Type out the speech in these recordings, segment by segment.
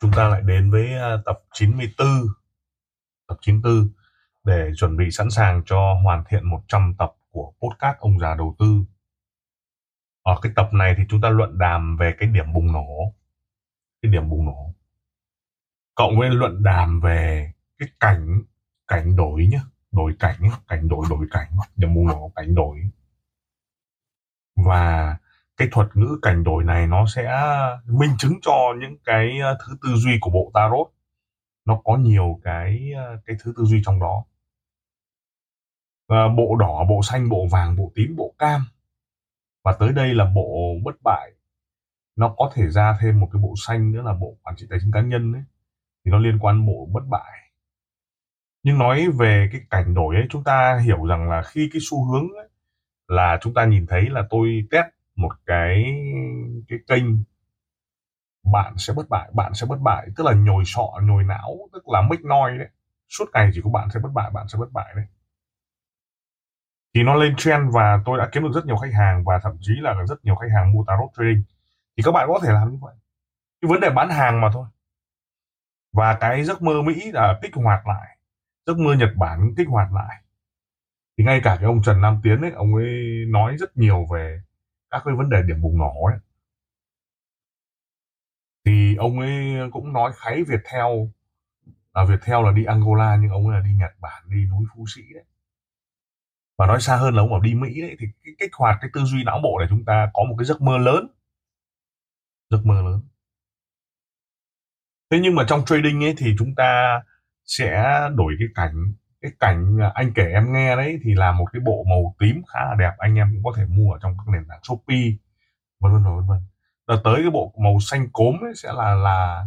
chúng ta lại đến với à, tập 94 tập 94 để chuẩn bị sẵn sàng cho hoàn thiện 100 tập của podcast ông già đầu tư. Ở cái tập này thì chúng ta luận đàm về cái điểm bùng nổ. Cái điểm bùng nổ. Cộng với luận đàm về cái cảnh cảnh đổi nhá, đổi cảnh cảnh đổi đổi cảnh, điểm bùng nổ, cảnh đổi. Và cái thuật ngữ cảnh đổi này nó sẽ minh chứng cho những cái ờ, thứ tư duy của bộ tarot. Nó có nhiều cái ờ, cái thứ tư duy trong đó. À, bộ đỏ bộ xanh bộ vàng bộ tím bộ cam. Và tới đây là bộ bất bại. Nó có thể ra thêm một cái bộ xanh nữa là bộ quản trị tài chính cá nhân ấy. Thì nó liên quan bộ bất bại. Nhưng nói về cái cảnh đổi ấy chúng ta hiểu rằng là khi cái xu hướng ấy, là chúng ta nhìn thấy là tôi test một cái cái kênh, bạn sẽ bất bại, bạn sẽ bất bại, tức là nhồi sọ, nhồi não, tức là mic noi đấy. Suốt ngày chỉ có bạn sẽ bất bại, bạn sẽ bất bại đấy. Thì nó lên trend và tôi đã kiếm được rất nhiều khách hàng và thậm chí là rất nhiều khách hàng mua tarot trading. Thì các bạn có thể làm như vậy. Cái vấn đề bán hàng mà thôi. Và cái giấc mơ Mỹ là kích hoạt lại. Giấc mơ Nhật Bản kích hoạt lại. Thì ngay cả cái ông Trần Nam Tiến ấy, ông ấy nói rất nhiều về các cái vấn đề điểm bùng nổ ấy. Thì ông ấy cũng nói kháy Việt theo là Việt theo là đi Angola nhưng ông ấy là đi Nhật Bản, đi núi Phú Sĩ đấy. Và nói xa hơn là ông bảo đi Mỹ đấy, thì cái kích hoạt cái tư duy não bộ để chúng ta có một cái giấc mơ lớn. Giấc mơ lớn. Thế nhưng mà trong trading ấy thì chúng ta sẽ đổi cái cảnh cái cảnh anh kể em nghe đấy thì là một cái bộ màu tím khá là đẹp anh em cũng có thể mua ở trong các nền tảng shopee vân vân vân vân. Rồi tới cái bộ màu xanh cốm ấy sẽ là là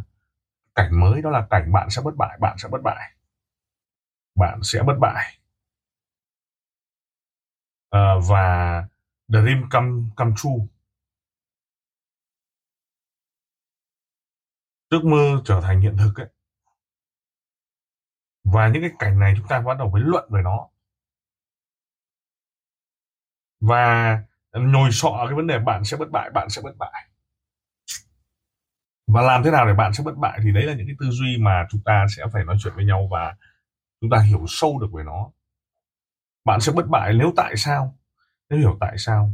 cảnh mới đó là cảnh bạn sẽ bất bại bạn sẽ bất bại. Bạn sẽ bất bại. À, và dream come come true. Giấc mơ trở thành hiện thực ấy và những cái cảnh này chúng ta bắt đầu với luận về nó. Và nhồi sọ cái vấn đề bạn sẽ bất bại bạn sẽ bất bại. Và làm thế nào để bạn sẽ bất bại thì đấy là những cái tư duy mà chúng ta sẽ phải nói chuyện với nhau và chúng ta hiểu sâu được về nó. Bạn sẽ bất bại nếu tại sao? Nếu hiểu tại sao?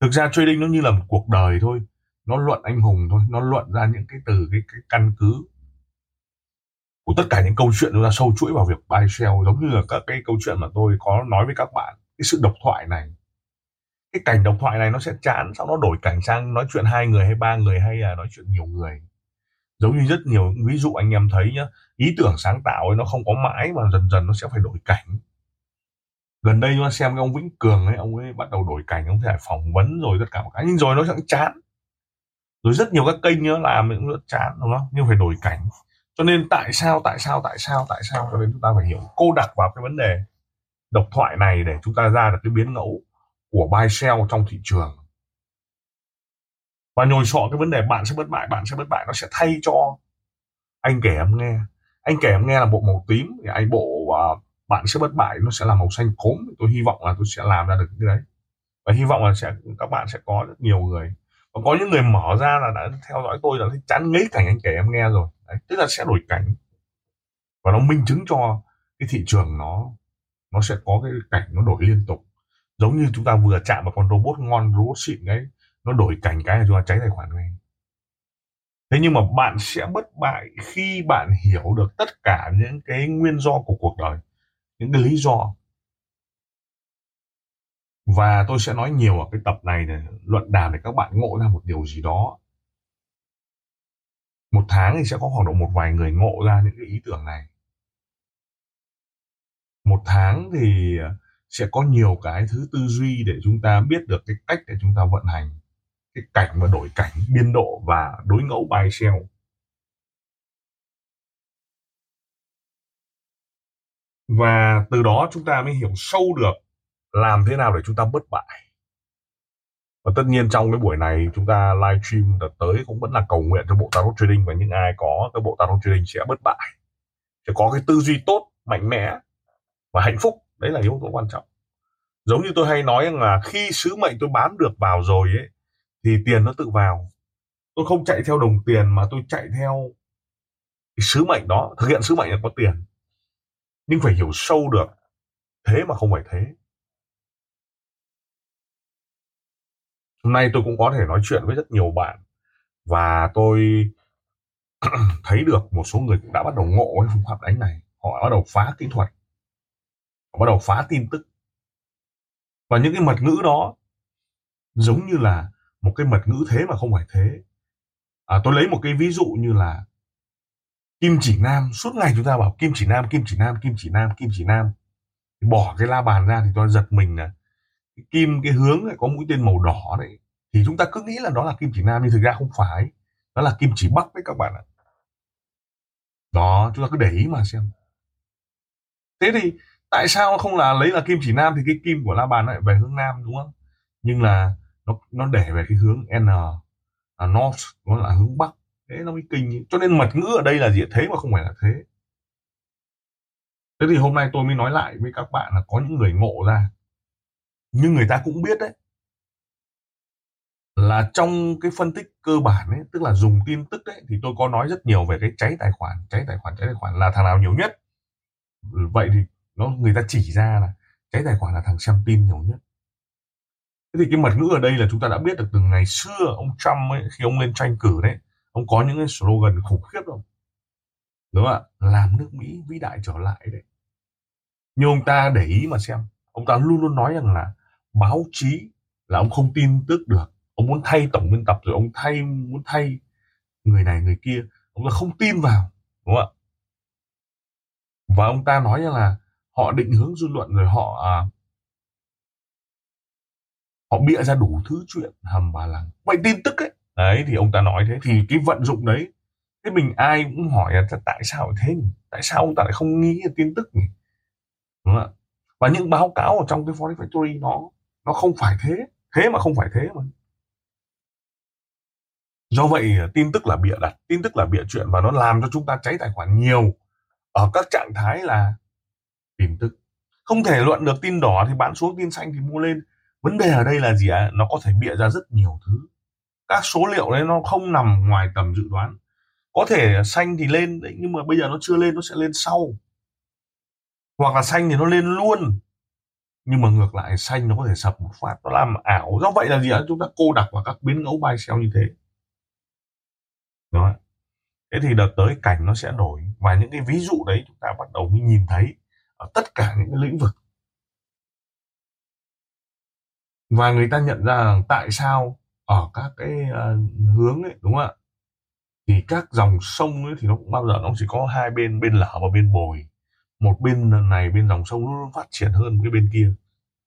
Thực ra trading nó như là một cuộc đời thôi. Nó luận anh hùng thôi. Nó luận ra những cái từ cái, cái căn cứ của tất cả những câu chuyện chúng ta sâu chuỗi vào việc buy sell, giống như là các cái câu chuyện mà tôi có nói với các bạn, cái sự độc thoại này. Cái cảnh độc thoại này nó sẽ chán sau nó đổi cảnh sang nói chuyện hai người hay ba người hay là nói chuyện nhiều người. Giống như rất nhiều ví dụ anh em thấy nhá, ý tưởng sáng tạo ấy nó không có mãi mà dần dần nó sẽ phải đổi cảnh. Gần đây chúng ta xem cái ông Vĩnh Cường ấy, ông ấy bắt đầu đổi cảnh, ông phải phỏng vấn rồi tất cả một cái, nhưng rồi nó sẽ chán. Rồi rất nhiều các kênh nữa làm cũng rất chán, đúng không? Nhưng phải đổi cảnh cho nên tại sao tại sao tại sao tại sao? Cho nên chúng ta phải hiểu cô đặt vào cái vấn đề độc thoại này để chúng ta ra được cái biến ngẫu của buy sell trong thị trường. Và nhồi sọ cái vấn đề bạn sẽ bất bại bạn sẽ bất bại nó sẽ thay cho anh kể em nghe. Anh kể em nghe là bộ màu tím thì anh bộ uh, bạn sẽ bất bại nó sẽ là màu xanh cốm tôi hy vọng là tôi sẽ làm ra được cái đấy. Và hy vọng là sẽ các bạn sẽ có rất nhiều người. Và có những người mở ra là đã theo dõi tôi là thấy chán ngấy cảnh anh kể em nghe rồi đấy, tức là sẽ đổi cảnh. Và nó minh chứng cho cái thị trường nó nó sẽ có cái cảnh nó đổi liên tục. Giống như chúng ta vừa chạm vào con robot ngon robot xịn đấy nó đổi cảnh cái là chúng ta cháy tài khoản ngay. Thế nhưng mà bạn sẽ bất bại khi bạn hiểu được tất cả những cái nguyên do của cuộc đời những cái lý do. Và tôi sẽ nói nhiều ở cái tập này này luận đàm để các bạn ngộ ra một điều gì đó một tháng thì sẽ có khoảng độ một vài người ngộ ra những cái ý tưởng này. Một tháng thì ờ, sẽ có nhiều cái thứ tư duy để chúng ta biết được cái cách để chúng ta vận hành, cái cảnh và đổi cảnh, biên độ và đối ngẫu bài shell và từ đó chúng ta mới hiểu sâu được làm thế nào để chúng ta bất bại và tất nhiên trong cái buổi này chúng ta live stream đợt tới cũng vẫn là cầu nguyện cho bộ tarot trading và những ai có cái bộ tarot trading sẽ bất bại, sẽ có cái tư duy tốt, mạnh mẽ và hạnh phúc. Đấy là yếu tố quan trọng. Giống như tôi hay nói rằng là khi sứ mệnh tôi bám được vào rồi ấy, thì tiền nó tự vào. Tôi không chạy theo đồng tiền mà tôi chạy theo cái sứ mệnh đó, thực hiện sứ mệnh là có tiền. Nhưng phải hiểu sâu được, thế mà không phải thế. Hôm nay tôi cũng có thể nói chuyện với rất nhiều bạn và tôi thấy được một số người cũng đã bắt đầu ngộ với phương pháp đánh này. Họ bắt đầu phá kỹ thuật. Họ bắt đầu phá tin tức. Và những cái mật ngữ đó giống như là một cái mật ngữ thế mà không phải thế. À, tôi lấy một cái ví dụ như là kim chỉ nam. Suốt ngày chúng ta bảo kim chỉ nam kim chỉ nam kim chỉ nam kim chỉ nam. Thì bỏ cái la bàn ra thì tôi giật mình là cái kim, cái hướng lại có mũi tên màu đỏ đấy. Thì chúng ta cứ nghĩ là đó là kim chỉ nam, nhưng thực ra không phải. Đó là kim chỉ bắc đấy các bạn ạ. Đó, chúng ta cứ để ý mà xem. Thế thì tại sao không là lấy là kim chỉ nam thì cái kim của la bàn lại về hướng nam, đúng không? Nhưng là nó nó để về cái hướng n là north, nó là hướng bắc. Thế nó mới kinh cho nên mật ngữ ở đây là gì thế mà không phải là thế. Thế thì hôm nay tôi mới nói lại với các bạn là có những người ngộ ra nhưng người ta cũng biết đấy, là trong cái phân tích cơ bản ấy, tức là dùng tin tức đấy thì tôi có nói rất nhiều về cái cháy tài khoản, cháy tài khoản, cháy tài khoản là thằng nào nhiều nhất. Vậy thì nó, người ta chỉ ra là cháy tài khoản là thằng xem tin nhiều nhất. Thế thì cái mật ngữ ở đây là chúng ta đã biết được từ ngày xưa ông Trump ấy, khi ông lên tranh cử đấy, ông có những cái slogan khủng khiếp không đúng không ạ? Làm nước Mỹ vĩ đại trở lại đấy. Nhưng ông ta để ý mà xem ông ta luôn luôn nói rằng là báo chí là ông không tin tức được. Ông muốn thay tổng biên tập rồi ông thay muốn thay người này người kia. Ông ta không tin vào đúng không ạ? Và ông ta nói rằng là họ định hướng dư luận rồi họ à, họ bịa ra đủ thứ chuyện hầm bà lằng vậy tin tức ấy. Đấy thì ông ta nói thế. Thì cái vận dụng đấy thế mình ai cũng hỏi là tại sao thế nhỉ? tại sao ông ta lại không nghĩ tin tức nhỉ? Đúng không? ạ? Và những báo cáo ở trong cái Forex Factory nó nó không phải thế. Thế mà không phải thế mà. Do vậy à, tin tức là bịa đặt, tin tức là bịa chuyện và nó làm cho chúng ta cháy tài khoản nhiều ở các trạng thái là tin tức. Không thể luận được tin đỏ thì bán xuống tin xanh thì mua lên. Vấn đề ở đây là gì ạ? À? nó có thể bịa ra rất nhiều thứ. Các số liệu đấy nó không nằm ngoài tầm dự đoán. Có thể xanh thì lên đấy, nhưng mà bây giờ nó chưa lên, nó sẽ lên sau hoặc là xanh thì nó lên luôn. Nhưng mà ngược lại xanh nó có thể sập một phát nó làm ảo. Do vậy là gì ạ? Chúng ta cô đặc vào các biến ngẫu bay xeo như thế. Đó. Thế thì đợt tới cảnh nó sẽ đổi. Và những cái ví dụ đấy chúng ta bắt đầu mới nhìn thấy ở tất cả những cái lĩnh vực. Và người ta nhận ra rằng tại sao ở các cái uh, hướng ấy đúng không ạ? Thì các dòng sông ấy thì nó cũng bao giờ nó chỉ có hai bên bên lở và bên bồi một bên này bên dòng sông luôn phát triển hơn cái bên kia.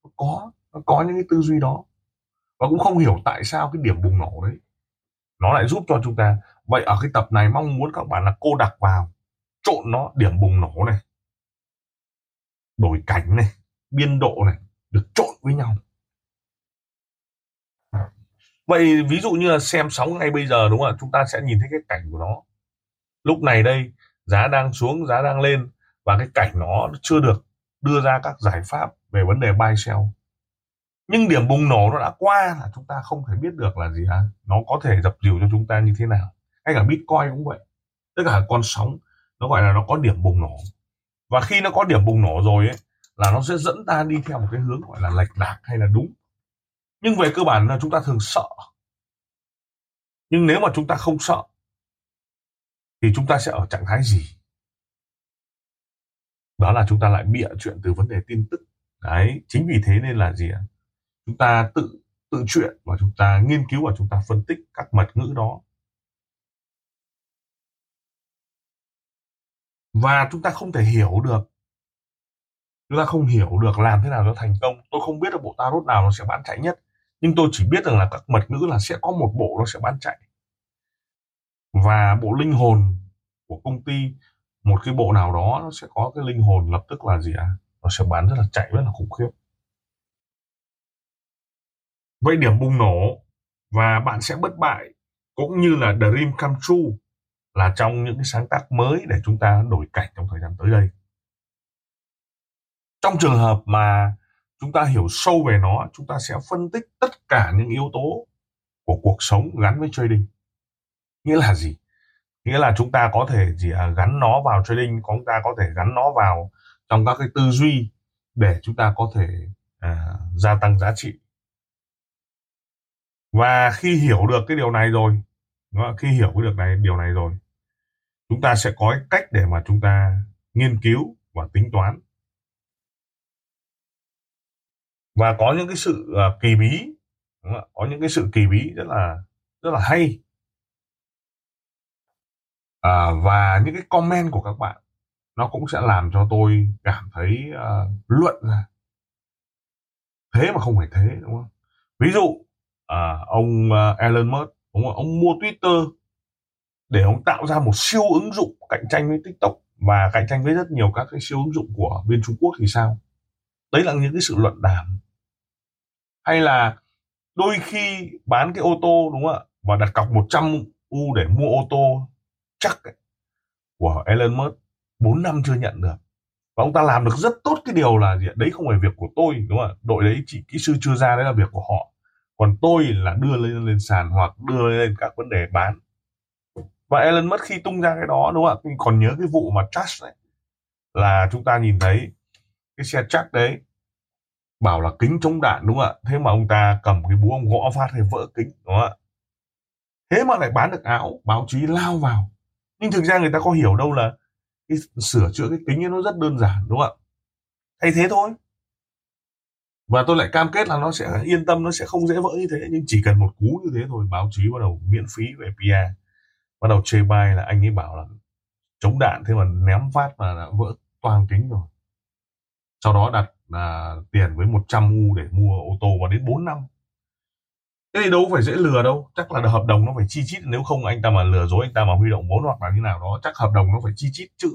Nó có nó có những cái tư duy đó. Và cũng không hiểu tại sao cái điểm bùng nổ đấy, nó lại giúp cho chúng ta. Vậy ở cái tập này mong muốn các bạn là cô đặc vào, trộn nó điểm bùng nổ này, đổi cảnh này, biên độ này, được trộn với nhau. Vậy ví dụ như là xem sóng ngay bây giờ, đúng không ạ? Chúng ta sẽ nhìn thấy cái cảnh của nó. Lúc này đây, giá đang xuống, giá đang lên và cái cảnh nó chưa được đưa ra các giải pháp về vấn đề buy sell. Nhưng điểm bùng nổ nó đã qua là chúng ta không thể biết được là gì hả nó có thể dập dìu cho chúng ta như thế nào. Hay cả bitcoin cũng vậy. Tất cả con sóng, nó gọi là nó có điểm bùng nổ. Và khi nó có điểm bùng nổ rồi ấy, là nó sẽ dẫn ta đi theo một cái hướng gọi là lệch lạc hay là đúng. Nhưng về cơ bản là chúng ta thường sợ. Nhưng nếu mà chúng ta không sợ, thì chúng ta sẽ ở trạng thái gì? Đó là chúng ta lại bịa chuyện từ vấn đề tin tức. Đấy, chính vì thế nên là gì ạ? Chúng ta tự tự chuyện và chúng ta nghiên cứu và chúng ta phân tích các mật ngữ đó. Và chúng ta không thể hiểu được. Chúng ta không hiểu được làm thế nào cho thành công. Tôi không biết được bộ tarot nào nó sẽ bán chạy nhất. Nhưng tôi chỉ biết rằng là các mật ngữ là sẽ có một bộ nó sẽ bán chạy. Và bộ linh hồn của công ty một cái bộ nào đó nó sẽ có cái linh hồn lập tức là gì ạ? À? nó sẽ bán rất là chạy rất là khủng khiếp. Vậy điểm bùng nổ và bạn sẽ bất bại cũng như là dream come true là trong những cái sáng tác mới để chúng ta đổi cảnh trong thời gian tới đây. Trong trường hợp mà chúng ta hiểu sâu về nó, chúng ta sẽ phân tích tất cả những yếu tố của cuộc sống gắn với trading. Nghĩa là gì? Nghĩa là chúng ta có thể chỉ gắn nó vào trading chúng ta có thể gắn nó vào trong các cái tư duy để chúng ta có thể à, gia tăng giá trị. Và khi hiểu được cái điều này rồi khi hiểu cái được này điều này rồi chúng ta sẽ có cách để mà chúng ta nghiên cứu và tính toán. Và có những cái sự uh, kỳ bí có những cái sự kỳ bí rất là rất là hay à, và những cái comment của các bạn nó cũng sẽ làm cho tôi cảm thấy uh, luận ra. Thế mà không phải thế đúng không? Ví dụ uh, ông uh, Elon Musk đúng không? ông mua Twitter để ông tạo ra một siêu ứng dụng cạnh tranh với TikTok và cạnh tranh với rất nhiều các cái siêu ứng dụng của bên Trung Quốc thì sao? Đấy là những cái sự luận đàm. Hay là đôi khi bán cái ô tô đúng không ạ? Và đặt cọc 100 u để mua ô tô chắc ấy, của Elon Musk 4 năm chưa nhận được. Và ông ta làm được rất tốt cái điều là gì đấy không phải việc của tôi đúng không ạ? Đội đấy chỉ kỹ sư chưa ra đấy là việc của họ. Còn tôi là đưa lên lên sàn hoặc đưa lên các vấn đề bán. Và Elon Musk khi tung ra cái đó đúng không ạ? Còn nhớ cái vụ mà Trust này là chúng ta nhìn thấy cái xe chắc đấy bảo là kính chống đạn đúng không ạ? Thế mà ông ta cầm cái búa ông gõ phát thì vỡ kính đúng không ạ? Thế mà lại bán được áo báo chí lao vào nhưng thực ra người ta có hiểu đâu là cái sửa chữa cái kính ấy nó rất đơn giản, đúng không ạ? Thay thế thôi. Và tôi lại cam kết là nó sẽ yên tâm, nó sẽ không dễ vỡ như thế. Nhưng chỉ cần một cú như thế thôi, báo chí bắt đầu miễn phí về PR bắt đầu chê bai là anh ấy bảo là chống đạn, thế mà ném phát mà đã vỡ toàn kính rồi. Sau đó đặt là tiền với 100 u để mua ô tô và đến 4 năm thế thì đâu phải dễ lừa đâu. Chắc là hợp đồng nó phải chi chít. Nếu không anh ta mà lừa dối, anh ta mà huy động vốn hoặc là như nào đó, chắc hợp đồng nó phải chi chít chữ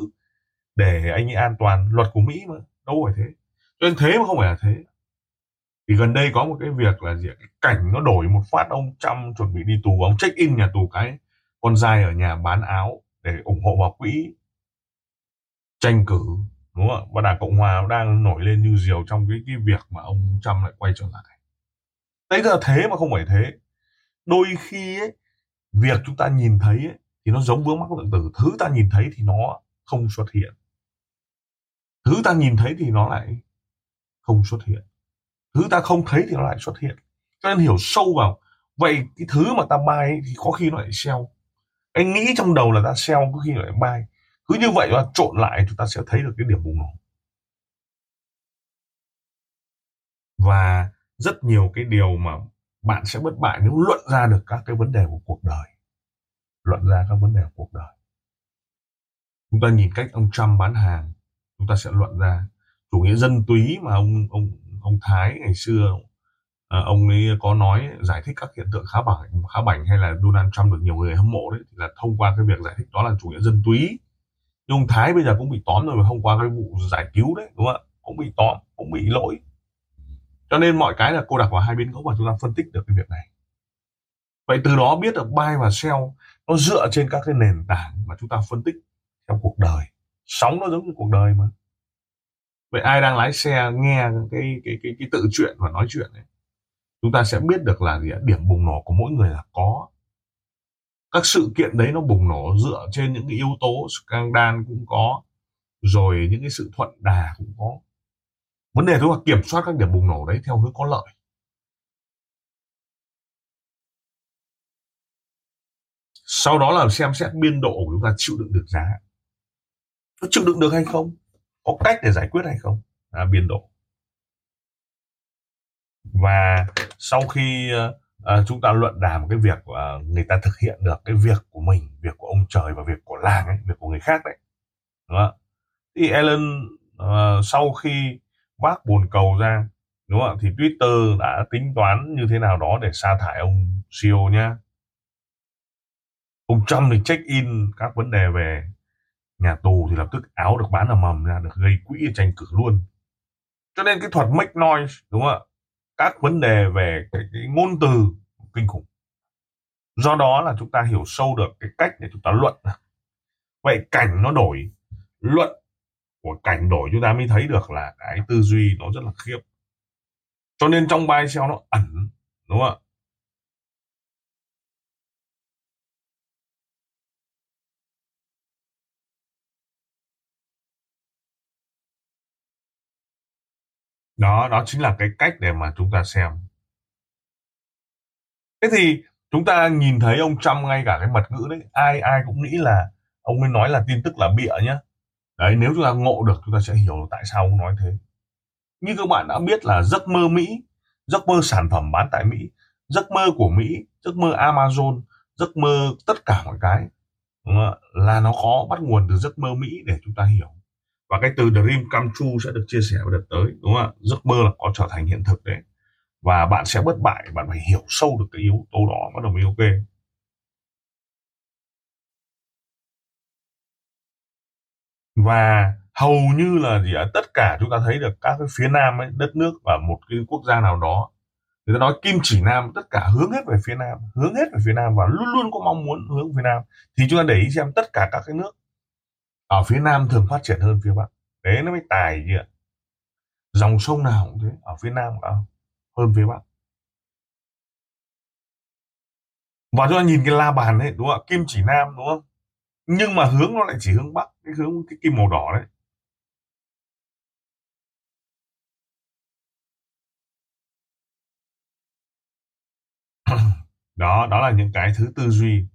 để anh ấy an toàn. Luật của mỹ mà, đâu phải thế. Cho nên thế mà không phải là thế. Thì gần đây có một cái việc là gì cái cảnh nó đổi một phát ông Trump chuẩn bị đi tù. Ông check in nhà tù cái con dai ở nhà bán áo để ủng hộ vào quỹ tranh cử, đúng không và đảng cộng hòa đang nổi lên như diều trong cái cái việc mà ông trump lại quay trở lại đấy là thế mà không phải thế. Đôi khi ấy, việc chúng ta nhìn thấy ấy, thì nó giống vướng mắc lượng tử. Thứ ta nhìn thấy thì nó không xuất hiện. Thứ ta nhìn thấy thì nó lại không xuất hiện. Thứ ta không thấy thì nó lại xuất hiện. Cho nên hiểu sâu vào vậy cái thứ mà ta bay thì có khi nó lại sell anh nghĩ trong đầu là ta sell có khi lại bay. Cứ như vậy mà trộn lại chúng ta sẽ thấy được cái điểm bùng nổ. Và rất nhiều cái điều mà bạn sẽ bất bại nếu luận ra được các cái vấn đề của cuộc đời. Luận ra các vấn đề của cuộc đời. Chúng ta nhìn cách ông Trump bán hàng chúng ta sẽ luận ra chủ nghĩa dân túy mà ông ông ông Thái ngày xưa à, ông ấy có nói giải thích các hiện tượng khá bảnh khá bảnh hay là Donald Trump được nhiều người hâm mộ đấy thì là thông qua cái việc giải thích đó là chủ nghĩa dân túy. Nhưng ông Thái bây giờ cũng bị tóm rồi hôm qua cái vụ giải cứu đấy đúng không ạ? Cũng bị tóm cũng bị lỗi cho nên mọi cái là cô đặt vào hai bên gốc và chúng ta phân tích được cái việc này. Vậy từ đó biết được buy và sell nó dựa trên các cái nền tảng mà chúng ta phân tích trong cuộc đời. Sóng nó giống như cuộc đời mà. Vậy ai đang lái xe nghe cái cái cái cái tự chuyện và nói chuyện ấy, chúng ta sẽ biết được là gì điểm bùng nổ của mỗi người là có. Các sự kiện đấy nó bùng nổ dựa trên những cái yếu tố scandal cũng có, rồi những cái sự thuận đà cũng có vấn đề thôi là kiểm soát các điểm bùng nổ đấy theo hướng có lợi. Sau đó là xem xét biên độ của chúng ta chịu đựng được giá. Có chịu đựng được hay không? Có cách để giải quyết hay không? À, biên độ. Và sau khi uh, uh, chúng ta luận đàm cái việc uh, người ta thực hiện được cái việc của mình việc của ông trời và việc của làng ấy việc của người khác đấy đúng không? thì Ellen uh, sau khi vác bồn cầu ra đúng không ạ? Thì Twitter đã tính toán như thế nào đó để sa thải ông CEO nhá. Ông Trump thì check in các vấn đề về nhà tù thì lập tức áo được bán ở mầm ra được gây quỹ tranh cử luôn. Cho nên cái thuật make noise đúng không ạ? Các vấn đề về cái, cái ngôn từ kinh khủng. Do đó là chúng ta hiểu sâu được cái cách để chúng ta luận. Vậy cảnh nó đổi luận của cảnh đổi chúng ta mới thấy được là cái tư duy nó rất là khiếp. Cho nên trong bài xeo nó ẩn, đúng không ạ? Đó đó chính là cái cách để mà chúng ta xem. Thế thì chúng ta nhìn thấy ông Trump ngay cả cái mật ngữ đấy, ai ai cũng nghĩ là ông ấy nói là tin tức là bịa nhá đấy, nếu chúng ta ngộ được, chúng ta sẽ hiểu tại sao ông nói thế. Như các bạn đã biết là giấc mơ Mỹ, giấc mơ sản phẩm bán tại Mỹ, giấc mơ của Mỹ, giấc mơ Amazon, giấc mơ tất cả mọi cái, đúng không? là nó có bắt nguồn từ giấc mơ Mỹ để chúng ta hiểu. Và cái từ dream come true sẽ được chia sẻ vào đợt tới, đúng không ạ? Giấc mơ là có trở thành hiện thực đấy. Và bạn sẽ bất bại, bạn phải hiểu sâu được cái yếu tố đó bắt đầu mới ok và hầu như là gì ạ? Tất cả chúng ta thấy được các cái phía nam ấy, đất nước và một cái quốc gia nào đó người ta nói kim chỉ nam tất cả hướng hết về phía nam hướng hết về phía nam và luôn luôn có mong muốn hướng phía nam. Thì chúng ta để ý xem tất cả các cái nước ở phía nam thường phát triển hơn phía bắc. Đấy nó mới tài gì ạ? Dòng sông nào cũng thế ở phía nam cả hơn phía bắc. Và chúng ta nhìn cái la bàn ấy đúng không ạ? Kim chỉ nam đúng không? Nhưng mà hướng nó lại chỉ hướng bắc cái hướng cái kim màu đỏ đấy. Đó đó là những cái thứ tư duy.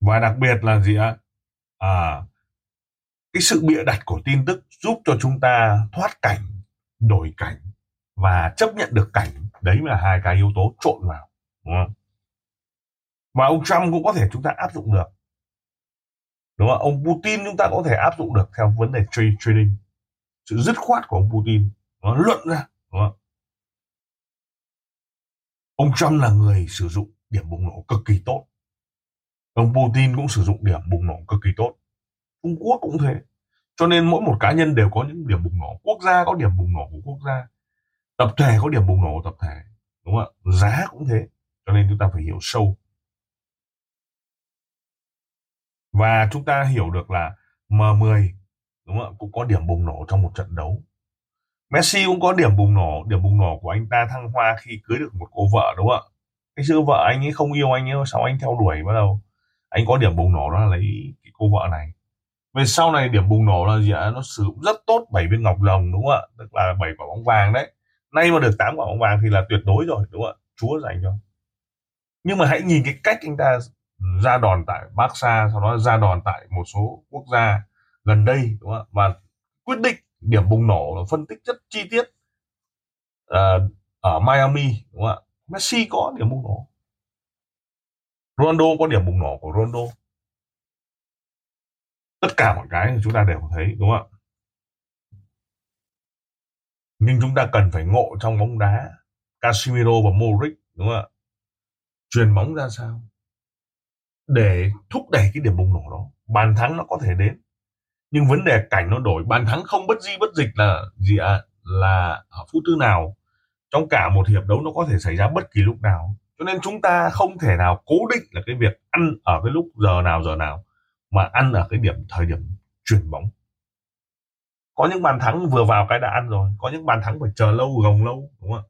Và đặc biệt là gì ạ? À, cái sự bịa đặt của tin tức giúp cho chúng ta thoát cảnh đổi cảnh và chấp nhận được cảnh đấy là hai cái yếu tố trộn vào, đúng không? Và ông Trump cũng có thể chúng ta áp dụng được. Đúng không? Ông Putin chúng ta có thể áp dụng được theo vấn đề trading. Sự dứt khoát của ông Putin, nó luận ra, đúng không? Ông Trump là người sử dụng điểm bùng nổ cực kỳ tốt. Ông Putin cũng sử dụng điểm bùng nổ cực kỳ tốt. Trung Quốc cũng thế. Cho nên mỗi một cá nhân đều có những điểm bùng nổ. Quốc gia có điểm bùng nổ của quốc gia tập thể có điểm bùng nổ tập thể, đúng không ạ? Giá cũng thế, cho nên chúng ta phải hiểu sâu. Và chúng ta hiểu được là M10 đúng không ạ? Cũng có điểm bùng nổ trong một trận đấu. Messi cũng có điểm bùng nổ, điểm bùng nổ của anh ta thăng hoa khi cưới được một cô vợ, đúng không ạ? Cái xưa vợ anh ấy không yêu anh ấy sao anh theo đuổi bắt đầu. Anh có điểm bùng nổ đó là lấy cái cô vợ này. Về sau này điểm bùng nổ là gì ạ? Nó sử dụng rất tốt bảy viên ngọc rồng, đúng không ạ? Tức là bảy quả bóng vàng đấy nay mà được tám quả bóng vàng thì là tuyệt đối rồi, đúng không ạ? Chúa dành cho. Nhưng mà hãy nhìn cái cách anh ta ra đòn tại Barca, sau đó ra đòn tại một số quốc gia gần đây, đúng không ạ? Và quyết định điểm bùng nổ là phân tích rất chi tiết ờ, ở Miami, đúng không ạ? Messi có điểm bùng nổ. Ronaldo có điểm bùng nổ của Ronaldo. Tất cả mọi cái chúng ta đều thấy, đúng không ạ? Nhưng chúng ta cần phải ngộ trong bóng đá Casemiro và Modric, đúng không ạ? Truyền bóng ra sao? Để thúc đẩy cái điểm bùng nổ đó. Bàn thắng nó có thể đến. Nhưng vấn đề cảnh nó đổi. Bàn thắng không bất di bất dịch là gì ạ? À? là ở phút thứ nào, trong cả một hiệp đấu nó có thể xảy ra bất kỳ lúc nào. Cho nên chúng ta không thể nào cố định là cái việc ăn ở cái lúc giờ nào giờ nào, mà ăn ở cái điểm, thời điểm chuyển bóng có những bàn thắng vừa vào cái đã ăn rồi, có những bàn thắng phải chờ lâu, gồng lâu, đúng không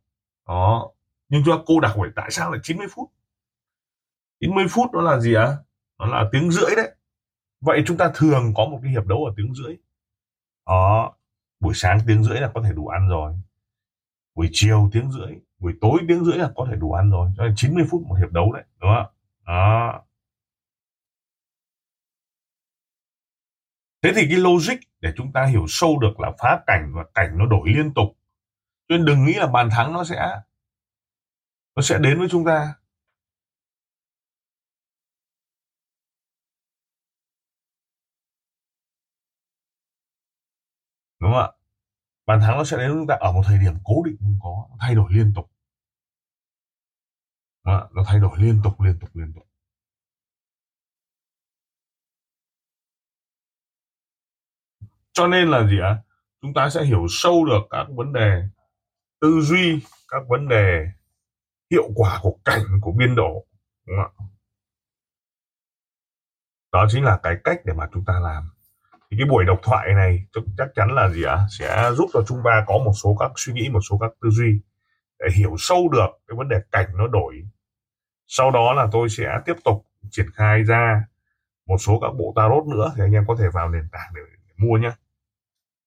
đó. Nhưng chúng ta cô đặc hỏi tại sao lại 90 phút? 90 phút đó là gì ạ? À? nó là tiếng rưỡi đấy. Vậy chúng ta thường có một cái hiệp đấu ở tiếng rưỡi. Đó. Buổi sáng tiếng rưỡi là có thể đủ ăn rồi. Buổi chiều tiếng rưỡi, buổi tối tiếng rưỡi là có thể đủ ăn rồi. Cho nên 90 phút một hiệp đấu đấy, đúng không đó. Thế thì cái logic để chúng ta hiểu sâu được là phá cảnh và cảnh nó đổi liên tục. Cho nên đừng nghĩ là bàn thắng nó sẽ nó sẽ đến với chúng ta. Đúng không ạ? Bàn thắng nó sẽ đến với chúng ta ở một thời điểm cố định không có thay đổi liên tục. Đúng không ạ? Nó thay đổi liên tục liên tục liên tục. Cho nên là gì ạ? Chúng ta sẽ hiểu sâu được các vấn đề tư duy các vấn đề hiệu quả của cảnh của biên độ đúng không? đó chính là cái cách để mà chúng ta làm. Thì cái buổi độc thoại này chắc chắn là gì ạ? Sẽ giúp cho chúng ta có một số các suy nghĩ một số các tư duy để hiểu sâu được cái vấn đề cảnh nó đổi. Sau đó là tôi sẽ tiếp tục triển khai ra một số các bộ tarot nữa thì anh em có thể vào nền tảng để, để mua nhé